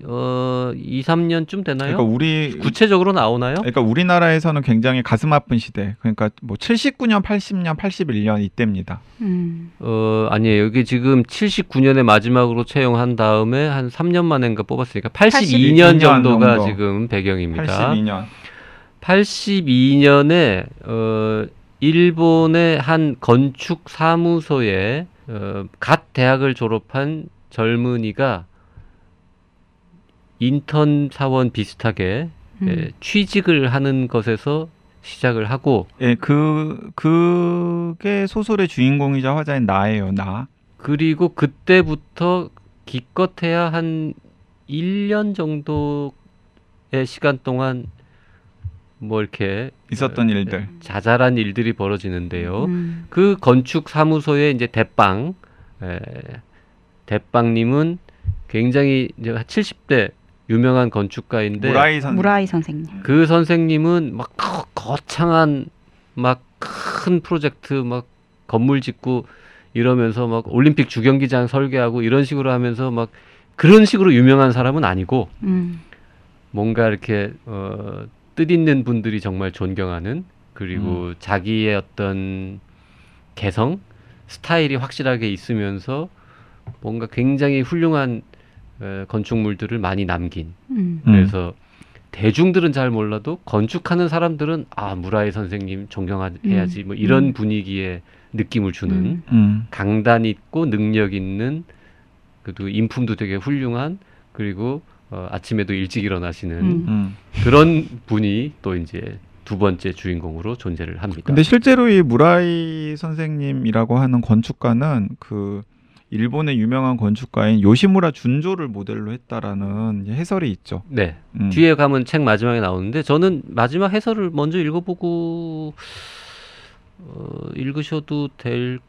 Speaker 2: 어 2, 3년쯤 되나요?
Speaker 1: 그러니까 우리
Speaker 2: 구체적으로 나오나요?
Speaker 1: 그러니까 우리나라에서는 굉장히 가슴 아픈 시대. 그러니까 뭐 79년, 80년, 81년 이때입니다.
Speaker 3: 음.
Speaker 2: 어 아니에요. 여기 지금 79년에 마지막으로 채용한 다음에 한 3년 만인가 뽑았으니까 82년
Speaker 1: 82년
Speaker 2: 정도가
Speaker 1: 정도.
Speaker 2: 지금 배경입니다.
Speaker 1: 82년.
Speaker 2: 82년에 어 일본의 한 건축 사무소에 어, 갓 대학을 졸업한 젊은이가 인턴 사원 비슷하게
Speaker 3: 음.
Speaker 2: 예, 취직을 하는 것에서 시작을 하고
Speaker 1: 예, 그 그게 소설의 주인공이자 화자인 나예요. 나.
Speaker 2: 그리고 그때부터 기껏해야 한 1년 정도의 시간 동안 뭐 이렇게
Speaker 1: 있었던 일들.
Speaker 2: 자잘한 일들이 벌어지는데요.
Speaker 3: 음.
Speaker 2: 그 건축 사무소의 이제 대빵 에, 대빵님은 굉장히 이제 70대 유명한 건축가인데
Speaker 1: 무라이 선.
Speaker 3: 무라이 선생님.
Speaker 2: 그 선생님은 막 거- 거창한 막 큰 프로젝트 막 건물 짓고 이러면서 막 올림픽 주경기장 설계하고 이런 식으로 하면서 막 그런 식으로 유명한 사람은 아니고
Speaker 3: 음.
Speaker 2: 뭔가 이렇게 어, 뜻 있는 분들이 정말 존경하는 그리고 자기의 어떤 개성 스타일이 확실하게 있으면서 뭔가 굉장히 훌륭한 어, 건축물들을 많이 남긴
Speaker 3: 음.
Speaker 1: 음.
Speaker 2: 그래서 대중들은 잘 몰라도 건축하는 사람들은 아 무라이 선생님 존경해야지 뭐 이런
Speaker 3: 음.
Speaker 2: 분위기의 느낌을 주는
Speaker 3: 음.
Speaker 1: 음.
Speaker 2: 강단 있고 능력 있는 그리고 인품도 되게 훌륭한 그리고 어, 아침에도 일찍 일어나시는
Speaker 3: 음.
Speaker 1: 음.
Speaker 2: 그런 분이 또 이제 두 번째 주인공으로 존재를 합니다.
Speaker 1: 근데 실제로 이 무라이 선생님이라고 하는 건축가는 그 일본의 유명한 건축가인 요시무라 준조를 모델로 했다라는 해설이 있죠.
Speaker 2: 네
Speaker 1: 음.
Speaker 2: 뒤에 가면 책 마지막에 나오는데 저는 마지막 해설을 먼저 읽어보고 어, 읽으셔도 될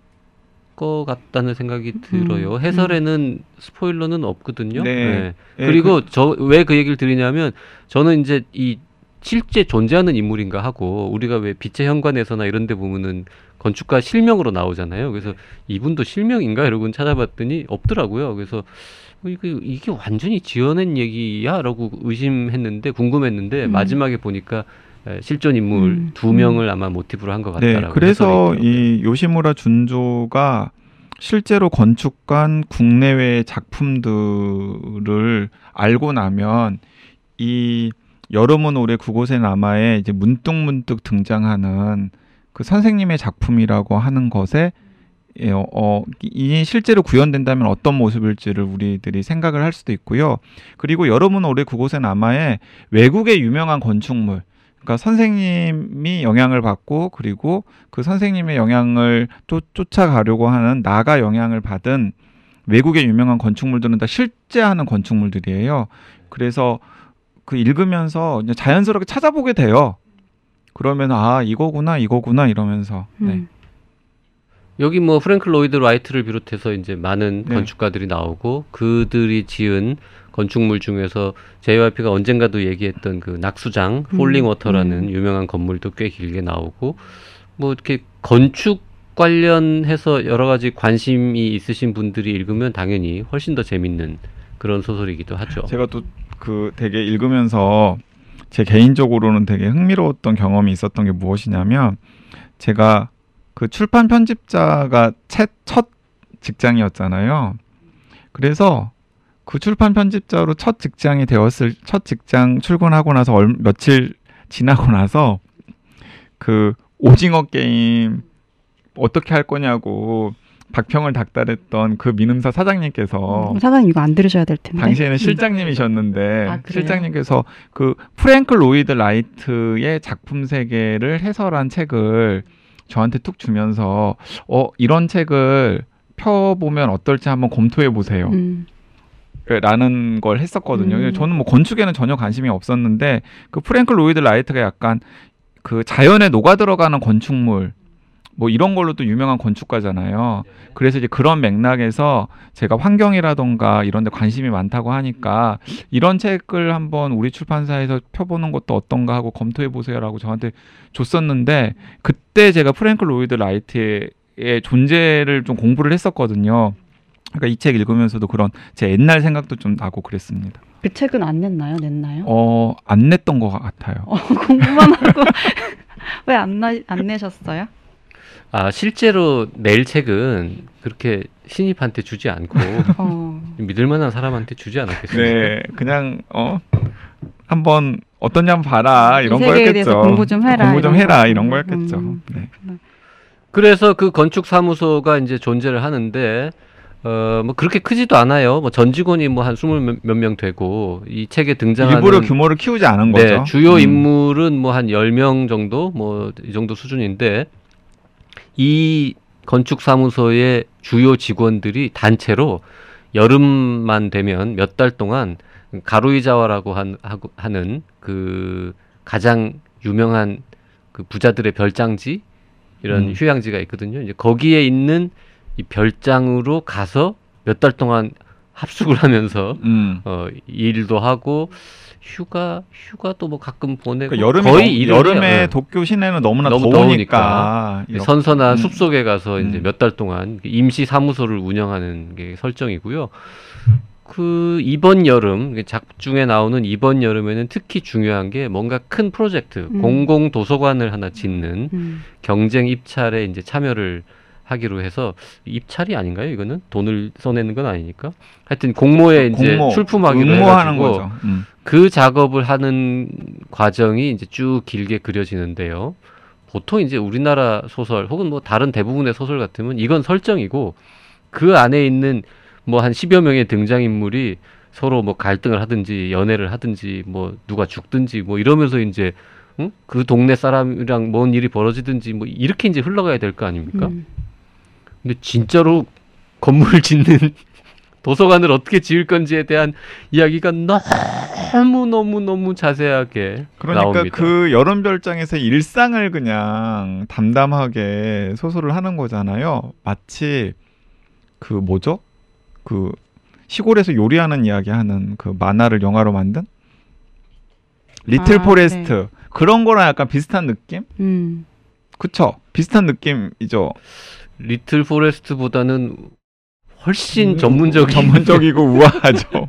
Speaker 2: 것 같다는 생각이 들어요.
Speaker 3: 음,
Speaker 2: 해설에는 스포일러는 없거든요.
Speaker 1: 네. 예,
Speaker 2: 그리고 저왜 그 얘기를 드리냐면 저는 이제 이 실제 존재하는 인물인가 하고 우리가 왜 빛의 현관에서나 이런 데 보면은 건축가 실명으로 나오잖아요. 그래서 이분도 실명인가 이러고 찾아봤더니 없더라고요. 그래서 어, 이게, 이게 완전히 지어낸 얘기야라고 의심했는데 궁금했는데
Speaker 3: 음.
Speaker 2: 마지막에 보니까 에, 실존 인물
Speaker 3: 음,
Speaker 2: 두
Speaker 3: 음.
Speaker 2: 명을 아마 모티브로 한것
Speaker 1: 네,
Speaker 2: 같다라고.
Speaker 1: 그래서
Speaker 2: 해설이 있더라고요.
Speaker 1: 이 요시무라 준조가 실제로 건축관 국내외 작품들을 알고 나면 이 여름은 올해 그곳에 남아에 이제 문득문득 등장하는 그 선생님의 작품이라고 하는 것에 예, 어, 어, 이 실제로 구현된다면 어떤 모습일지를 우리들이 생각을 할 수도 있고요. 그리고 여름은 오래 그곳에 남아에 외국의 유명한 건축물, 그러니까 선생님이 영향을 받고 그리고 그 선생님의 영향을 쫓, 쫓아가려고 하는 나가 영향을 받은 외국의 유명한 건축물들은 다 실재하는 건축물들이에요. 그래서 그 읽으면서 자연스럽게 찾아보게 돼요. 그러면 아 이거구나 이거구나 이러면서 네.
Speaker 3: 음.
Speaker 2: 여기 뭐 프랭클 로이드 라이트를 비롯해서 이제 많은
Speaker 1: 네.
Speaker 2: 건축가들이 나오고 그들이 지은 건축물 중에서 JYP가 언젠가도 얘기했던 그 낙수장
Speaker 3: 음,
Speaker 2: 폴링 워터라는
Speaker 3: 음.
Speaker 2: 유명한 건물도 꽤 길게 나오고 뭐 이렇게 건축 관련해서 여러 가지 관심이 있으신 분들이 읽으면 당연히 훨씬 더 재밌는 그런 소설이기도 하죠.
Speaker 1: 제가 또 그 되게 읽으면서 제 개인적으로는 되게 흥미로웠던 경험이 있었던 게 무엇이냐면 제가 그 출판 편집자가 채- 첫 직장이었잖아요. 그래서 그 출판 편집자로 첫 직장이 되었을 첫 직장 출근하고 나서 얼, 며칠 지나고 나서 그 오징어 게임 어떻게 할 거냐고 박평을 닥달했던 그 민음사 사장님께서
Speaker 3: 음, 사장님 이거 안 들으셔야 될 텐데.
Speaker 1: 당시에는 실장님이셨는데
Speaker 3: 아?
Speaker 1: 실장님께서 그 프랭클 로이드 라이트의 작품 세계를 해설한 책을 저한테 툭 주면서 어 이런 책을 펴보면 어떨지 한번 검토해 보세요.
Speaker 3: 음,
Speaker 1: 라는 걸 했었거든요.
Speaker 3: 음.
Speaker 1: 저는 뭐 건축에는 전혀 관심이 없었는데 그 프랭클 로이드 라이트가 약간 그 자연에 녹아 들어가는 건축물 뭐 이런 걸로 또 유명한 건축가잖아요. 그래서 이제 그런 맥락에서 제가 환경이라던가 이런 데 관심이 많다고 하니까 이런 책을 한번 우리 출판사에서 펴보는 것도 어떤가 하고 검토해 보세요라고 저한테 줬었는데 그때 제가 프랭클 로이드 라이트의 존재를 좀 공부를 했었거든요. 그러니까 이 책 읽으면서도 그런 제 옛날 생각도 좀 나고 그랬습니다.
Speaker 3: 그 책은 안 냈나요? 냈나요?
Speaker 1: 어, 안 냈던 것 같아요.
Speaker 3: 어, 공부만 하고 왜 안 안 내셨어요?
Speaker 2: 아 실제로 낼 책은 그렇게 신입한테 주지 않고
Speaker 3: 어,
Speaker 2: 믿을 만한 사람한테 주지 않았겠어요.
Speaker 1: 네, 그냥 어 한번 어떠냐 한번 봐라 이런
Speaker 3: 이 세계에 대해서
Speaker 1: 거였겠죠.
Speaker 3: 공부 좀 해라,
Speaker 1: 공부 좀
Speaker 3: 이런
Speaker 1: 해라
Speaker 3: 거.
Speaker 1: 이런 거였겠죠.
Speaker 3: 음.
Speaker 1: 네.
Speaker 2: 그래서 그 건축 사무소가 이제 존재를 하는데 어 뭐 그렇게 크지도 않아요. 뭐 전 직원이 뭐 한 스물 몇 명 되고 이 책에 등장하는
Speaker 1: 일부러 규모를 키우지 않은
Speaker 2: 네,
Speaker 1: 거죠.
Speaker 2: 주요
Speaker 1: 음.
Speaker 2: 인물은 뭐한 열 명 정도 뭐 이 정도 수준인데 이 건축 사무소의 주요 직원들이 단체로 여름만 되면 몇 달 동안 가루이자와라고 한, 하고, 하는 그 가장 유명한 그 부자들의 별장지 이런
Speaker 1: 음.
Speaker 2: 휴양지가 있거든요. 이제 거기에 있는 이 별장으로 가서 몇 달 동안 합숙을 하면서
Speaker 1: 음.
Speaker 2: 어 일도 하고 휴가 휴가도 뭐 가끔 보내고
Speaker 1: 그러니까 여름에
Speaker 2: 거의 일을
Speaker 1: 여름에.
Speaker 2: 네.
Speaker 1: 도쿄 시내는 너무나
Speaker 2: 너무
Speaker 1: 더우니까,
Speaker 2: 더우니까.
Speaker 1: 이렇게.
Speaker 2: 선선한
Speaker 1: 음.
Speaker 2: 숲 속에 가서 이제
Speaker 1: 음.
Speaker 2: 몇달 동안 임시 사무소를 운영하는 게 설정이고요. 그 이번 여름 작중에 나오는 이번 여름에는 특히 중요한 게 뭔가 큰 프로젝트
Speaker 3: 음.
Speaker 2: 공공 도서관을 하나 짓는
Speaker 3: 음.
Speaker 2: 경쟁 입찰에 이제 참여를 하기로 해서 입찰이 아닌가요? 이거는 돈을 써내는 건 아니니까 하여튼 공모에 이제
Speaker 1: 공모,
Speaker 2: 출품하기로
Speaker 1: 응모하는
Speaker 2: 해가지고
Speaker 1: 거죠. 음.
Speaker 2: 그 작업을 하는 과정이 이제 쭉 길게 그려지는데요. 보통 이제 우리나라 소설 혹은 뭐 다른 대부분의 소설 같으면 이건 설정이고 그 안에 있는 뭐한 10여 명의 등장인물이 서로 뭐 갈등을 하든지 연애를 하든지 뭐 누가 죽든지 뭐 이러면서 이제 응? 그 동네 사람이랑 뭔 일이 벌어지든지 뭐 이렇게 이제 흘러가야 될 거 아닙니까?
Speaker 3: 음.
Speaker 2: 근데 진짜로 건물을 짓는 도서관을 어떻게 지을 건지에 대한 이야기가 너무 너무 너무 자세하게
Speaker 1: 그러니까
Speaker 2: 나옵니다.
Speaker 1: 그 여름 별장에서 일상을 그냥 담담하게 소설을 하는 거잖아요. 마치 그 뭐죠? 그 시골에서 요리하는 이야기하는 그 만화를 영화로 만든 리틀
Speaker 3: 아,
Speaker 1: 포레스트 그런 거랑 약간 비슷한 느낌?
Speaker 3: 음.
Speaker 1: 그쵸? 비슷한 느낌이죠.
Speaker 2: 리틀 포레스트보다는 훨씬
Speaker 1: 음,
Speaker 2: 전문적인
Speaker 1: 전문적이고 우아하죠.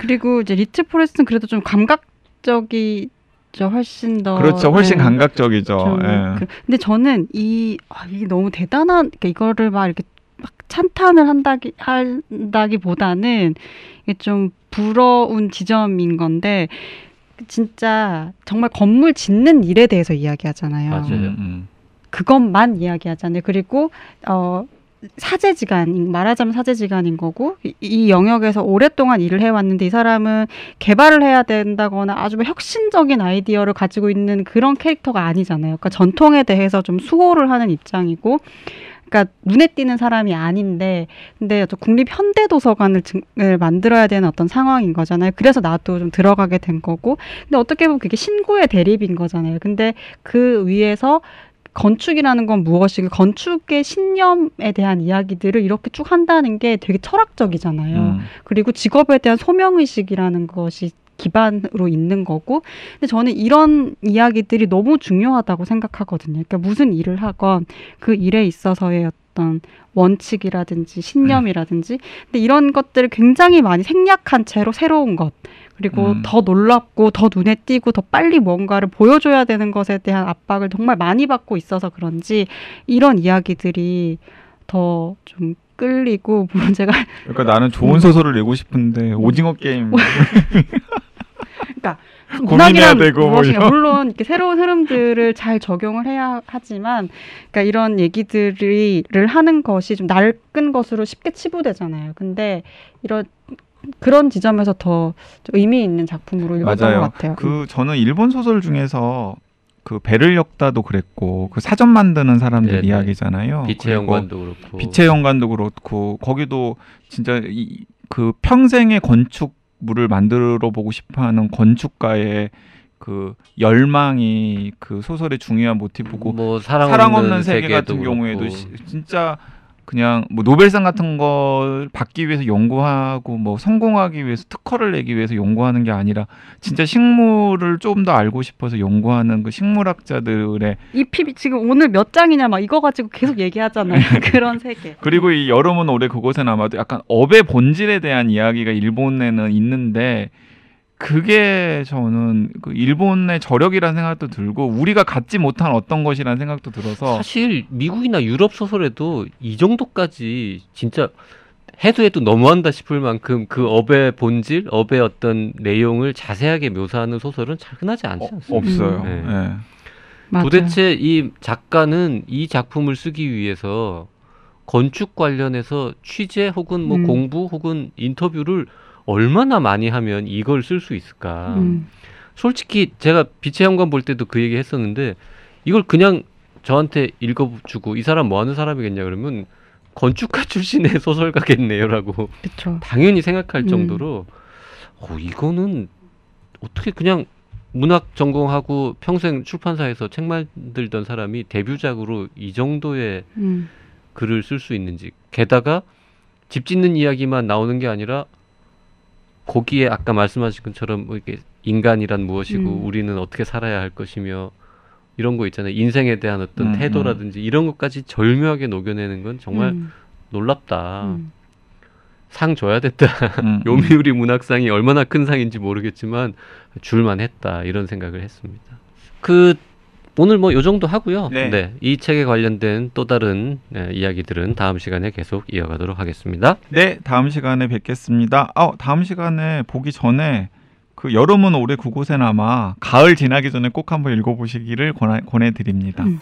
Speaker 3: 그리고 이제 리틀 포레스트는 그래도 좀 감각적이 죠. 훨씬 더.
Speaker 1: 그렇죠. 훨씬
Speaker 3: 네.
Speaker 1: 감각적이죠.
Speaker 3: 좀
Speaker 1: 예.
Speaker 3: 그- 근데 저는 이 아, 이게 너무 대단한 그러니까 이거를 막 이렇게 막 찬탄을 한다기 한다기보다는 이게 좀 부러운 지점인 건데 진짜 정말 건물 짓는 일에 대해서 이야기하잖아요.
Speaker 2: 맞아요.
Speaker 1: 음, 음.
Speaker 3: 그것만 이야기하잖아요. 그리고 어 사제지간 말하자면 사제지간인 거고 이, 이 영역에서 오랫동안 일을 해왔는데 이 사람은 개발을 해야 된다거나 아주 뭐 혁신적인 아이디어를 가지고 있는 그런 캐릭터가 아니잖아요. 그러니까 전통에 대해서 좀 수호를 하는 입장이고, 그러니까 눈에 띄는 사람이 아닌데, 근데 국립 현대 도서관을 증- 을 만들어야 되는 어떤 상황인 거잖아요. 그래서 나도 좀 들어가게 된 거고, 근데 어떻게 보면 그게 신구의 대립인 거잖아요. 근데 그 위에서 건축이라는 건 무엇이고 건축의 신념에 대한 이야기들을 이렇게 쭉 한다는 게 되게 철학적이잖아요.
Speaker 1: 음.
Speaker 3: 그리고 직업에 대한 소명의식이라는 것이 기반으로 있는 거고 근데 저는 이런 이야기들이 너무 중요하다고 생각하거든요. 그러니까 무슨 일을 하건 그 일에 있어서의 어떤 원칙이라든지 신념이라든지 근데 이런 것들을 굉장히 많이 생략한 채로 새로운 것 그리고
Speaker 1: 음.
Speaker 3: 더 놀랍고 더 눈에 띄고 더 빨리 뭔가를 보여줘야 되는 것에 대한 압박을 정말 많이 받고 있어서 그런지 이런 이야기들이 더 좀 끌리고 물론 제가
Speaker 1: 그러니까 나는 좋은 소설을 내고 싶은데 오징어 게임 고민해야
Speaker 3: 문학이란
Speaker 1: 되고 뭐
Speaker 3: 무엇인가
Speaker 1: 이런.
Speaker 3: 물론 이렇게 새로운 흐름들을 잘 적용을 해야 하지만 그러니까 이런 얘기들을 하는 것이 좀 낡은 것으로 쉽게 치부되잖아요. 근데 이런 그런 지점에서 더좀 의미 있는 작품으로 읽었던
Speaker 1: 맞아요.
Speaker 3: 것 같아요.
Speaker 1: 그 저는 일본 소설 중에서 그 베를 역다도 그랬고 그 사전 만드는 사람들
Speaker 2: 네네.
Speaker 1: 이야기잖아요.
Speaker 2: 빛의 연관도 그렇고
Speaker 1: 빛의 연관도 그렇고 거기도 진짜 이, 그 평생의 건축물을 만들어 보고 싶어하는 건축가의 그 열망이 그 소설의 중요한 모티브고
Speaker 2: 뭐 사랑,
Speaker 1: 사랑
Speaker 2: 없는,
Speaker 1: 세계 같은 경우에도
Speaker 2: 그렇고.
Speaker 1: 시- 진짜 그냥 뭐 노벨상 같은 걸 받기 위해서 연구하고 뭐 성공하기 위해서 특허를 내기 위해서 연구하는 게 아니라 진짜 식물을 좀더 알고 싶어서 연구하는 그 식물학자들의
Speaker 3: 이피 지금 오늘 몇 장이냐 막 이거 가지고 계속 얘기하잖아요. 그런 세계.
Speaker 1: 그리고 이 여름은 올해 그곳에 남아도 약간 업의 본질에 대한 이야기가 일본에는 있는데 그게 저는 그 일본의 저력이라는 생각도 들고 우리가 갖지 못한 어떤 것이라는 생각도 들어서
Speaker 2: 사실 미국이나 유럽 소설에도 이 정도까지 진짜 해도 해도 너무한다 싶을 만큼 그 업의 본질, 업의 어떤 내용을 자세하게 묘사하는 소설은 잘 흔하지 않지
Speaker 1: 어,
Speaker 2: 않습니까?
Speaker 1: 없어요.
Speaker 2: 네.
Speaker 1: 예.
Speaker 3: 맞아요.
Speaker 2: 도대체 이 작가는 이 작품을 쓰기 위해서 건축 관련해서 취재 혹은 뭐
Speaker 3: 음.
Speaker 2: 공부 혹은 인터뷰를 얼마나 많이 하면 이걸 쓸 수 있을까?
Speaker 3: 음.
Speaker 2: 솔직히 제가 빛의 현관 볼 때도 그 얘기 했었는데 이걸 그냥 저한테 읽어주고 이 사람 뭐 하는 사람이겠냐 그러면 건축가 출신의 소설가겠네요라고
Speaker 3: 그렇죠.
Speaker 2: 당연히 생각할
Speaker 3: 음.
Speaker 2: 정도로 어, 이거는 어떻게 그냥 문학 전공하고 평생 출판사에서 책 만들던 사람이 데뷔작으로 이 정도의
Speaker 3: 음.
Speaker 2: 글을 쓸 수 있는지 게다가 집 짓는 이야기만 나오는 게 아니라 거기에 아까 말씀하신 것처럼 뭐 이렇게 인간이란 무엇이고
Speaker 3: 음.
Speaker 2: 우리는 어떻게 살아야 할 것이며 이런 거 있잖아요 인생에 대한 어떤
Speaker 1: 음,
Speaker 2: 태도라든지 이런 것까지 절묘하게 녹여내는 건 정말
Speaker 3: 음.
Speaker 2: 놀랍다
Speaker 3: 음.
Speaker 2: 상 줘야 됐다
Speaker 1: 음,
Speaker 2: 요미우리 문학상이 얼마나 큰 상인지 모르겠지만 줄만 했다 이런 생각을 했습니다. 그 오늘 뭐 요 정도 하고요.
Speaker 1: 네.
Speaker 2: 이 책에 관련된 또 다른 네, 이야기들은 다음 시간에 계속 이어가도록 하겠습니다.
Speaker 1: 네, 다음 시간에 뵙겠습니다. 어, 다음 시간에 보기 전에 그 여름은 올해 그곳에 남아 가을 지나기 전에 꼭 한번 읽어보시기를 권하, 권해드립니다.
Speaker 3: 음.